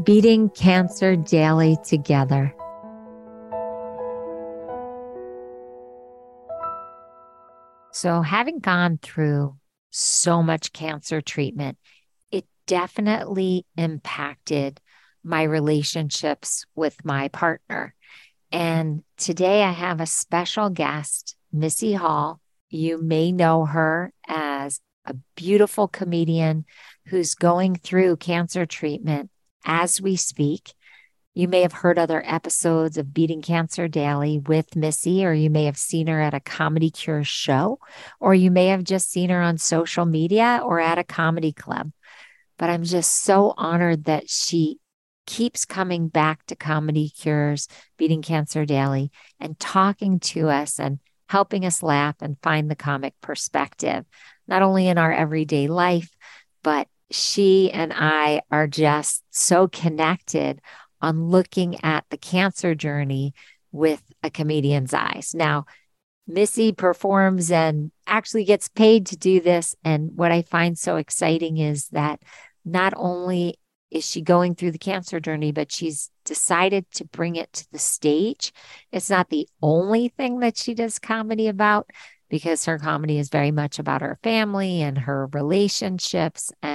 beating cancer daily together. So, having gone through so much cancer treatment, it definitely impacted my relationships with my partner. And today I have a special guest, Missy Hall. You may know her as a beautiful comedian who's going through cancer treatment as we speak. You may have heard other episodes of Beating Cancer Daily with Missy, or you may have seen her at a Comedy Cure show, or you may have just seen her on social media or at a comedy club. But I'm just so honored that she keeps coming back to Comedy Cures, Beating Cancer Daily, and talking to us and helping us laugh and find the comic perspective, not only in our everyday life, but she and I are just so connected on looking at the cancer journey with a comedian's eyes. Now, Missy performs and actually gets paid to do this. And what I find so exciting is that not only is she going through the cancer journey, but she's decided to bring it to the stage. It's not the only thing that she does comedy about, because her comedy is very much about her family and her relationships and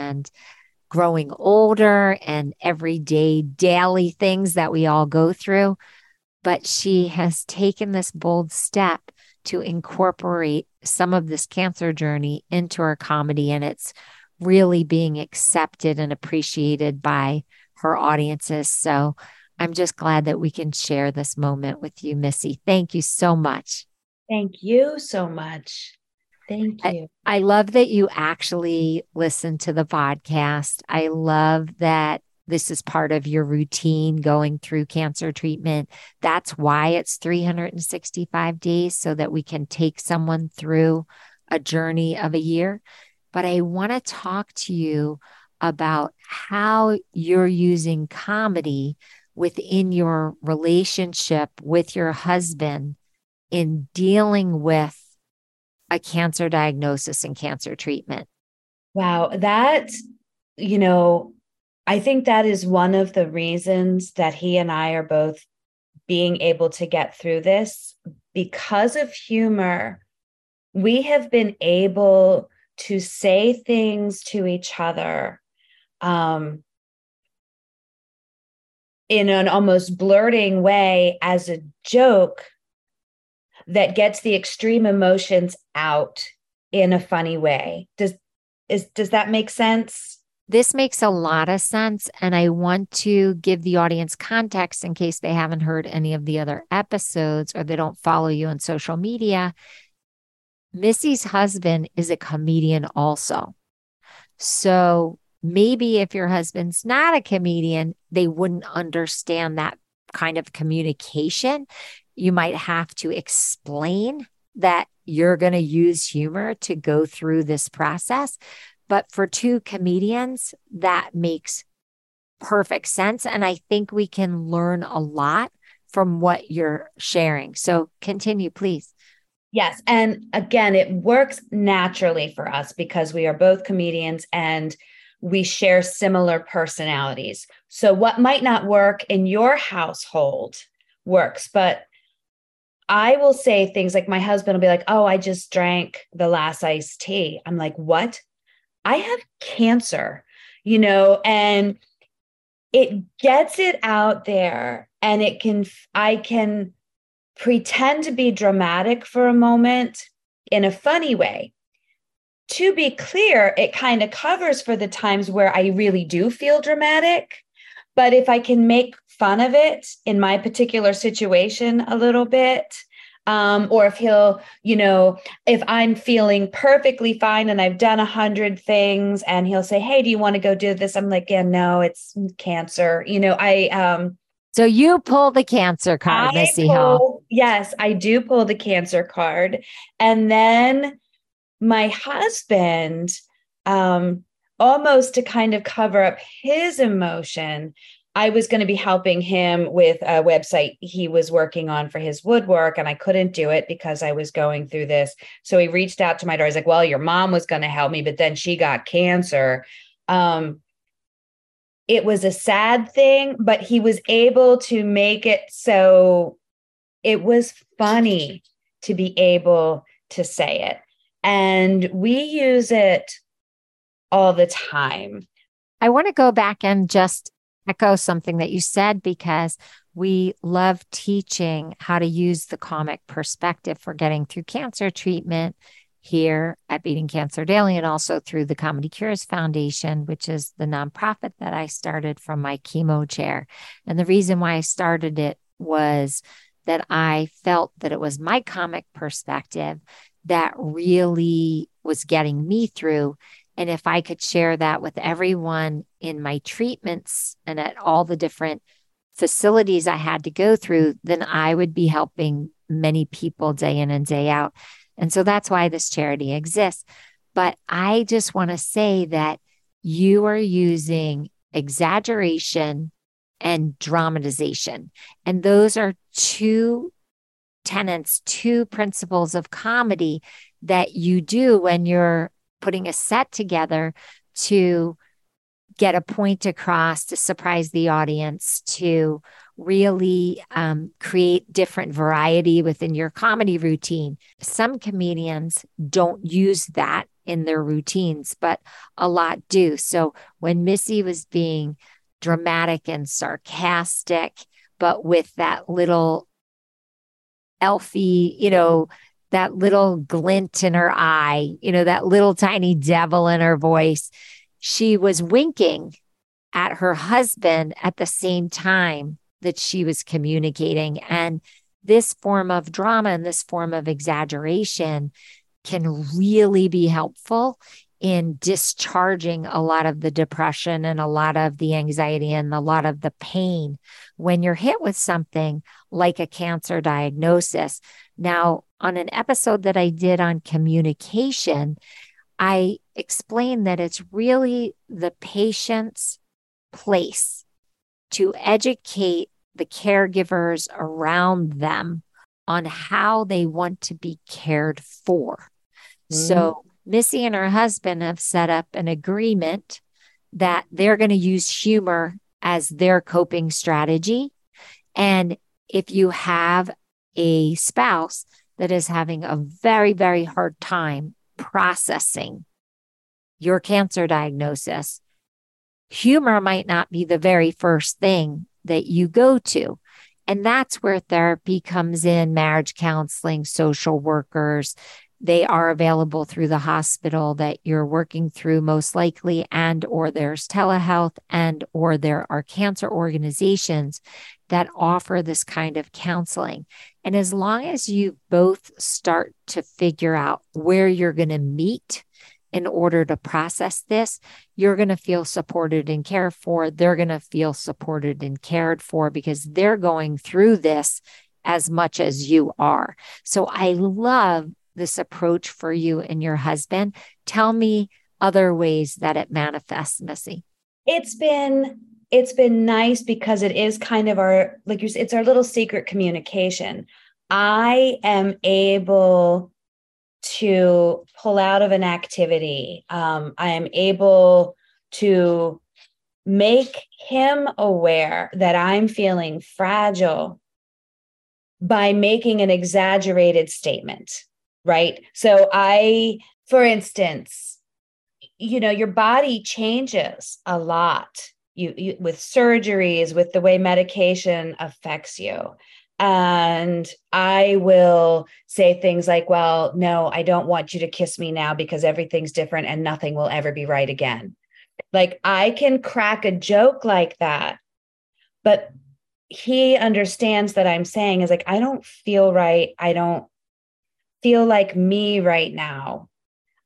growing older and everyday daily things that we all go through. But she has taken this bold step to incorporate some of this cancer journey into her comedy, and it's really being accepted and appreciated by her audiences. So I'm just glad that we can share this moment with you, Missy. Thank you so much. Thank you so much. Thank you. I, I, love that you actually listen to the podcast. I love that this is part of your routine going through cancer treatment. That's why it's 365 days so that we can take someone through a journey of a year. But I want to talk to you about how you're using comedy within your relationship with your husband in dealing with a cancer diagnosis and cancer treatment? Wow, that, you know, I think that is one of the reasons that he and I are both being able to get through this because of humor. We have been able to say things to each other um, in an almost blurting way as a joke that gets the extreme emotions out in a funny way. Does is does that make sense? This makes a lot of sense. And I want to give the audience context in case they haven't heard any of the other episodes or they don't follow you on social media. Missy's husband is a comedian also. So maybe if your husband's not a comedian, they wouldn't understand that kind of communication you might have to explain that you're going to use humor to go through this process. But for two comedians, that makes perfect sense. And I think we can learn a lot from what you're sharing. So continue, please. Yes. And again, it works naturally for us because we are both comedians and we share similar personalities. So, what might not work in your household works, but I will say things like my husband will be like, Oh, I just drank the last iced tea. I'm like, What? I have cancer, you know, and it gets it out there and it can, I can pretend to be dramatic for a moment in a funny way. To be clear, it kind of covers for the times where I really do feel dramatic. But if I can make fun of it in my particular situation a little bit. Um, or if he'll, you know, if I'm feeling perfectly fine and I've done a hundred things and he'll say, Hey, do you want to go do this? I'm like, yeah, no, it's cancer. You know, I, um, So you pull the cancer card, I Missy pull, Yes, I do pull the cancer card. And then my husband, um, almost to kind of cover up his emotion, I was going to be helping him with a website he was working on for his woodwork, and I couldn't do it because I was going through this. So he reached out to my door. He's like, Well, your mom was going to help me, but then she got cancer. Um, it was a sad thing, but he was able to make it so it was funny to be able to say it. And we use it all the time. I want to go back and just echo something that you said because we love teaching how to use the comic perspective for getting through cancer treatment here at Beating Cancer Daily and also through the Comedy Cures Foundation, which is the nonprofit that I started from my chemo chair. And the reason why I started it was that I felt that it was my comic perspective that really was getting me through and if I could share that with everyone in my treatments and at all the different facilities I had to go through, then I would be helping many people day in and day out. And so that's why this charity exists. But I just want to say that you are using exaggeration and dramatization. And those are two tenets, two principles of comedy that you do when you're putting a set together to get a point across to surprise the audience to really um, create different variety within your comedy routine. Some comedians don't use that in their routines but a lot do. So when missy was being dramatic and sarcastic but with that little elfie you know that little glint in her eye, you know, that little tiny devil in her voice. She was winking at her husband at the same time that she was communicating. And this form of drama and this form of exaggeration can really be helpful in discharging a lot of the depression and a lot of the anxiety and a lot of the pain when you're hit with something like a cancer diagnosis. Now, on an episode that I did on communication, I explained that it's really the patient's place to educate the caregivers around them on how they want to be cared for. Mm. So, Missy and her husband have set up an agreement that they're going to use humor as their coping strategy. And if you have a spouse that is having a very, very hard time processing your cancer diagnosis, humor might not be the very first thing that you go to. And that's where therapy comes in, marriage counseling, social workers. They are available through the hospital that you're working through most likely and or there's telehealth and or there are cancer organizations that offer this kind of counseling. And as long as you both start to figure out where you're going to meet in order to process this, you're going to feel supported and cared for. They're going to feel supported and cared for because they're going through this as much as you are. So I love this approach for you and your husband. Tell me other ways that it manifests, Missy. It's been it's been nice because it is kind of our like you said, it's our little secret communication. I am able to pull out of an activity. Um, I am able to make him aware that I'm feeling fragile by making an exaggerated statement, right? So I, for instance, you know, your body changes a lot you, you with surgeries with the way medication affects you and I will say things like, Well, no, I don't want you to kiss me now because everything's different and nothing will ever be right again. Like I can crack a joke like that, but he understands that I'm saying is like, I don't feel right. I don't feel like me right now.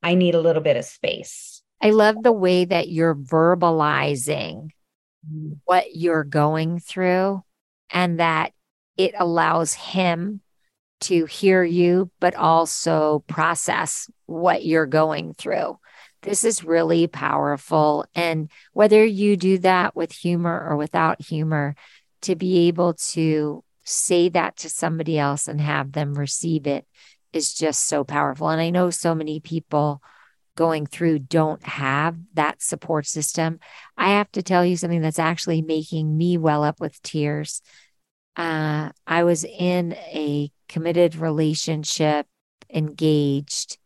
I need a little bit of space. I love the way that you're verbalizing mm-hmm. what you're going through and that it allows him to hear you, but also process what you're going through. This is really powerful. And whether you do that with humor or without humor, to be able to say that to somebody else and have them receive it is just so powerful. And I know so many people going through don't have that support system. I have to tell you something that's actually making me well up with tears. Uh, I was in a committed relationship, engaged,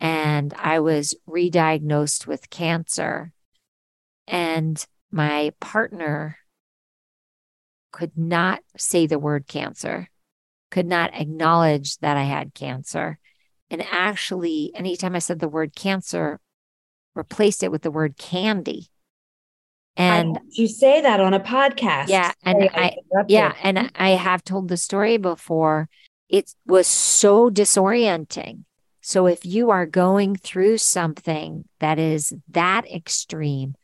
and I was re diagnosed with cancer. And my partner could not say the word cancer, could not acknowledge that I had cancer. And actually, anytime I said the word cancer, replaced it with the word candy. And you say that on a podcast. Yeah. And I, I yeah. And I have told the story before. It was so disorienting. So if you are going through something that is that extreme,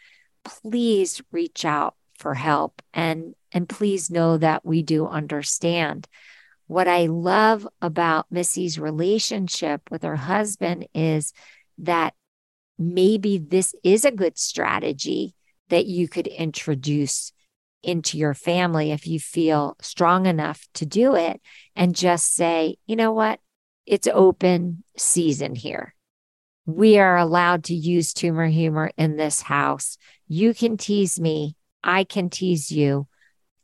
please reach out for help and and please know that we do understand. What I love about Missy's relationship with her husband is that maybe this is a good strategy that you could introduce into your family if you feel strong enough to do it and just say, you know what? It's open season here. We are allowed to use tumor humor in this house. You can tease me. I can tease you.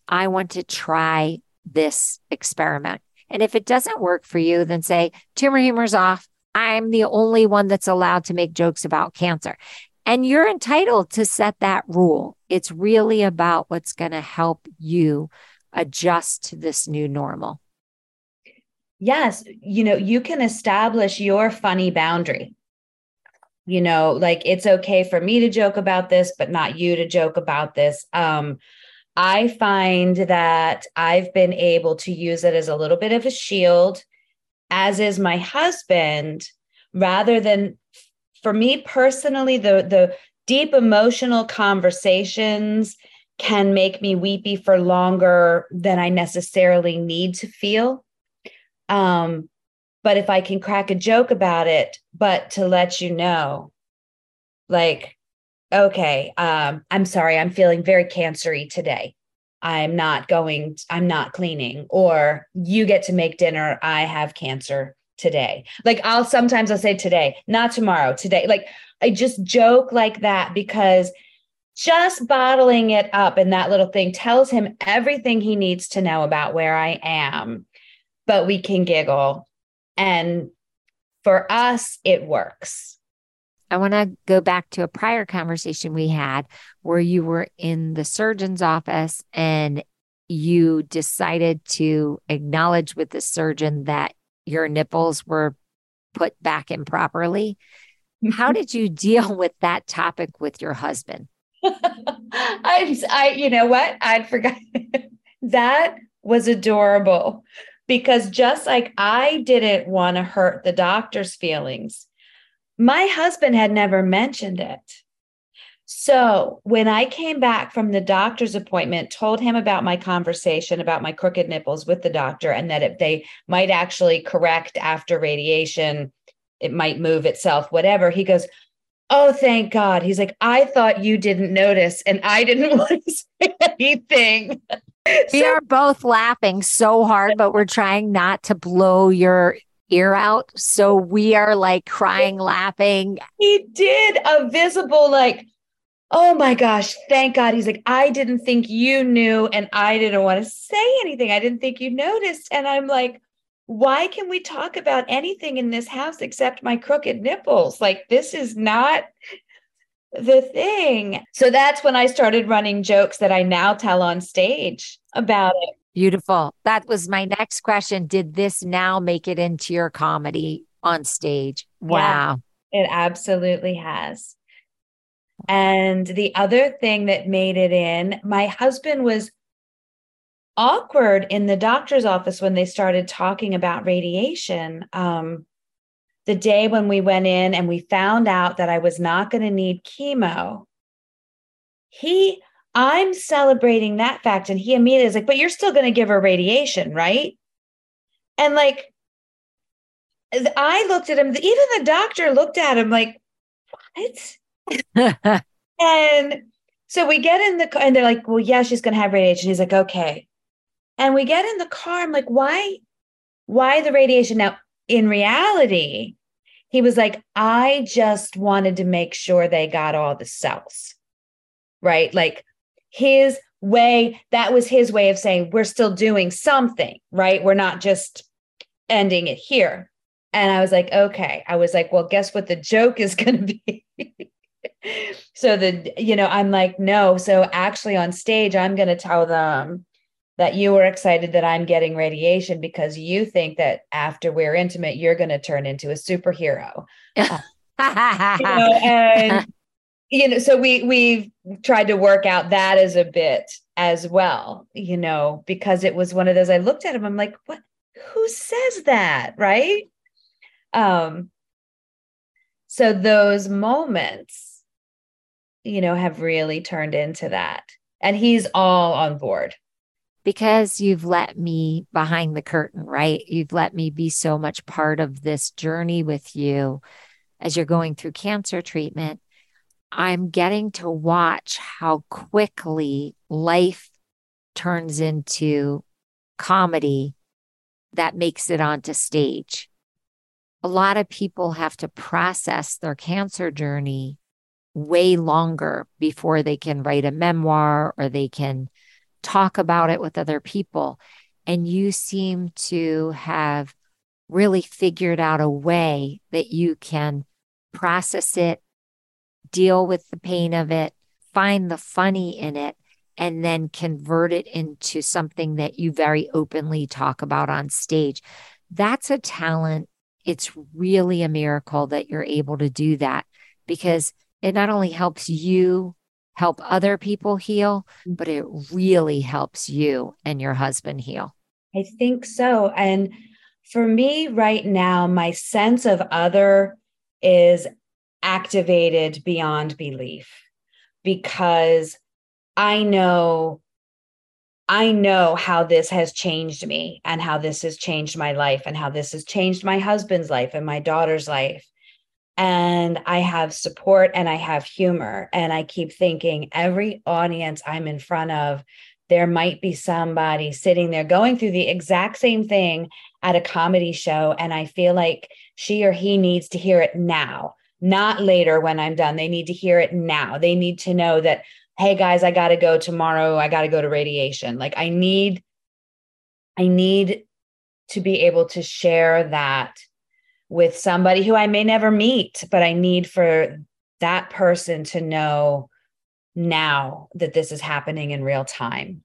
I want to try this experiment. And if it doesn't work for you, then say, tumor humor's off. I'm the only one that's allowed to make jokes about cancer. And you're entitled to set that rule. It's really about what's going to help you adjust to this new normal. Yes. You know, you can establish your funny boundary. You know, like it's okay for me to joke about this, but not you to joke about this. Um, I find that I've been able to use it as a little bit of a shield, as is my husband, rather than for me personally, the the deep emotional conversations can make me weepy for longer than I necessarily need to feel. Um, but if I can crack a joke about it, but to let you know, like okay, um, I'm sorry, I'm feeling very cancery today. I'm not going, I'm not cleaning, or you get to make dinner. I have cancer today. Like I'll sometimes I'll say today, not tomorrow, today. Like I just joke like that because just bottling it up in that little thing tells him everything he needs to know about where I am. But we can giggle. And for us, it works. I want to go back to a prior conversation we had where you were in the surgeon's office and you decided to acknowledge with the surgeon that your nipples were put back improperly. How mm-hmm. did you deal with that topic with your husband? I, I, you know what? I'd forgotten. that was adorable because just like I didn't want to hurt the doctor's feelings, my husband had never mentioned it. So when I came back from the doctor's appointment, told him about my conversation about my crooked nipples with the doctor and that if they might actually correct after radiation, it might move itself, whatever. He goes, Oh, thank God. He's like, I thought you didn't notice and I didn't want to say anything. We so- are both laughing so hard, but we're trying not to blow your ear out. So we are like crying, laughing. He did a visible, like, oh my gosh, thank God. He's like, I didn't think you knew, and I didn't want to say anything. I didn't think you noticed. And I'm like, why can we talk about anything in this house except my crooked nipples? Like, this is not the thing. So that's when I started running jokes that I now tell on stage about it. Beautiful. That was my next question. Did this now make it into your comedy on stage? Wow. Yeah, it absolutely has. And the other thing that made it in, my husband was awkward in the doctor's office when they started talking about radiation. Um, the day when we went in and we found out that I was not going to need chemo, he I'm celebrating that fact. And he immediately is like, but you're still going to give her radiation, right? And like, I looked at him, even the doctor looked at him like, what? and so we get in the car and they're like, well, yeah, she's going to have radiation. He's like, okay. And we get in the car. I'm like, why? Why the radiation? Now, in reality, he was like, I just wanted to make sure they got all the cells, right? Like his way, that was his way of saying, we're still doing something, right? We're not just ending it here. And I was like, okay. I was like, well, guess what the joke is going to be? so the, you know, I'm like, no. So actually on stage, I'm going to tell them, that you were excited that I'm getting radiation because you think that after we're intimate, you're going to turn into a superhero. uh, you know, and you know, so we we've tried to work out that as a bit as well, you know, because it was one of those. I looked at him, I'm like, what? Who says that, right? Um. So those moments, you know, have really turned into that, and he's all on board because you've let me behind the curtain, right? You've let me be so much part of this journey with you as you're going through cancer treatment. I'm getting to watch how quickly life turns into comedy that makes it onto stage. A lot of people have to process their cancer journey way longer before they can write a memoir or they can talk about it with other people. And you seem to have really figured out a way that you can process it, deal with the pain of it, find the funny in it, and then convert it into something that you very openly talk about on stage. That's a talent. It's really a miracle that you're able to do that because it not only helps you help other people heal, but it really helps you and your husband heal. I think so. And for me right now, my sense of other is activated beyond belief because I know I know how this has changed me and how this has changed my life and how this has changed my husband's life and my daughter's life and I have support and I have humor. And I keep thinking every audience I'm in front of, there might be somebody sitting there going through the exact same thing at a comedy show. And I feel like she or he needs to hear it now, not later when I'm done. They need to hear it now. They need to know that, hey guys, I got to go tomorrow. I got to go to radiation. Like I need, I need to be able to share that with somebody who I may never meet, but I need for that person to know now that this is happening in real time.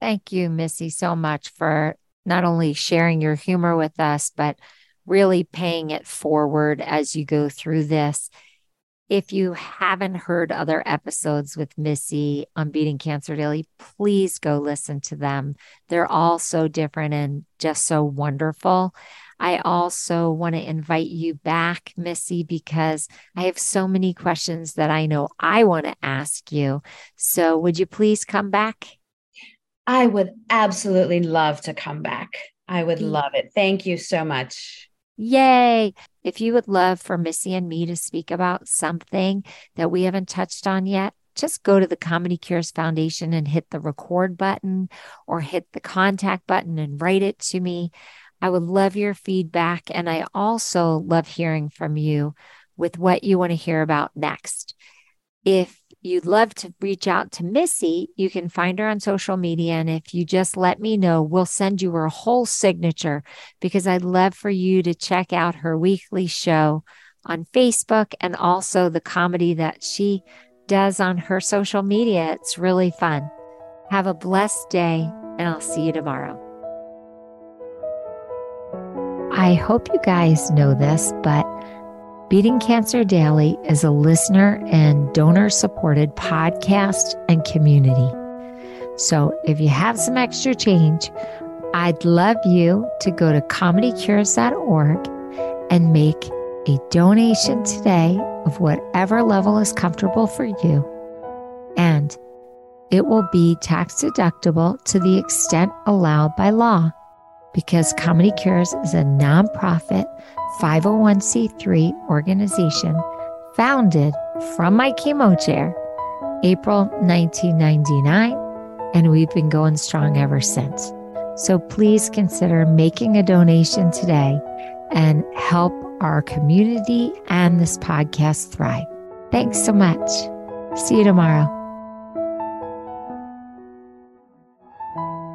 Thank you, Missy, so much for not only sharing your humor with us, but really paying it forward as you go through this. If you haven't heard other episodes with Missy on Beating Cancer Daily, please go listen to them. They're all so different and just so wonderful. I also want to invite you back, Missy, because I have so many questions that I know I want to ask you. So, would you please come back? I would absolutely love to come back. I would love it. Thank you so much. Yay. If you would love for Missy and me to speak about something that we haven't touched on yet, just go to the Comedy Cures Foundation and hit the record button or hit the contact button and write it to me. I would love your feedback. And I also love hearing from you with what you want to hear about next. If you'd love to reach out to Missy, you can find her on social media. And if you just let me know, we'll send you her whole signature because I'd love for you to check out her weekly show on Facebook and also the comedy that she does on her social media. It's really fun. Have a blessed day, and I'll see you tomorrow. I hope you guys know this, but Beating Cancer Daily is a listener and donor supported podcast and community. So if you have some extra change, I'd love you to go to comedycures.org and make a donation today of whatever level is comfortable for you. And it will be tax deductible to the extent allowed by law because Comedy Cures is a nonprofit 501c3 organization founded from my chemo chair April 1999, and we've been going strong ever since. So please consider making a donation today and help our community and this podcast thrive. Thanks so much. See you tomorrow.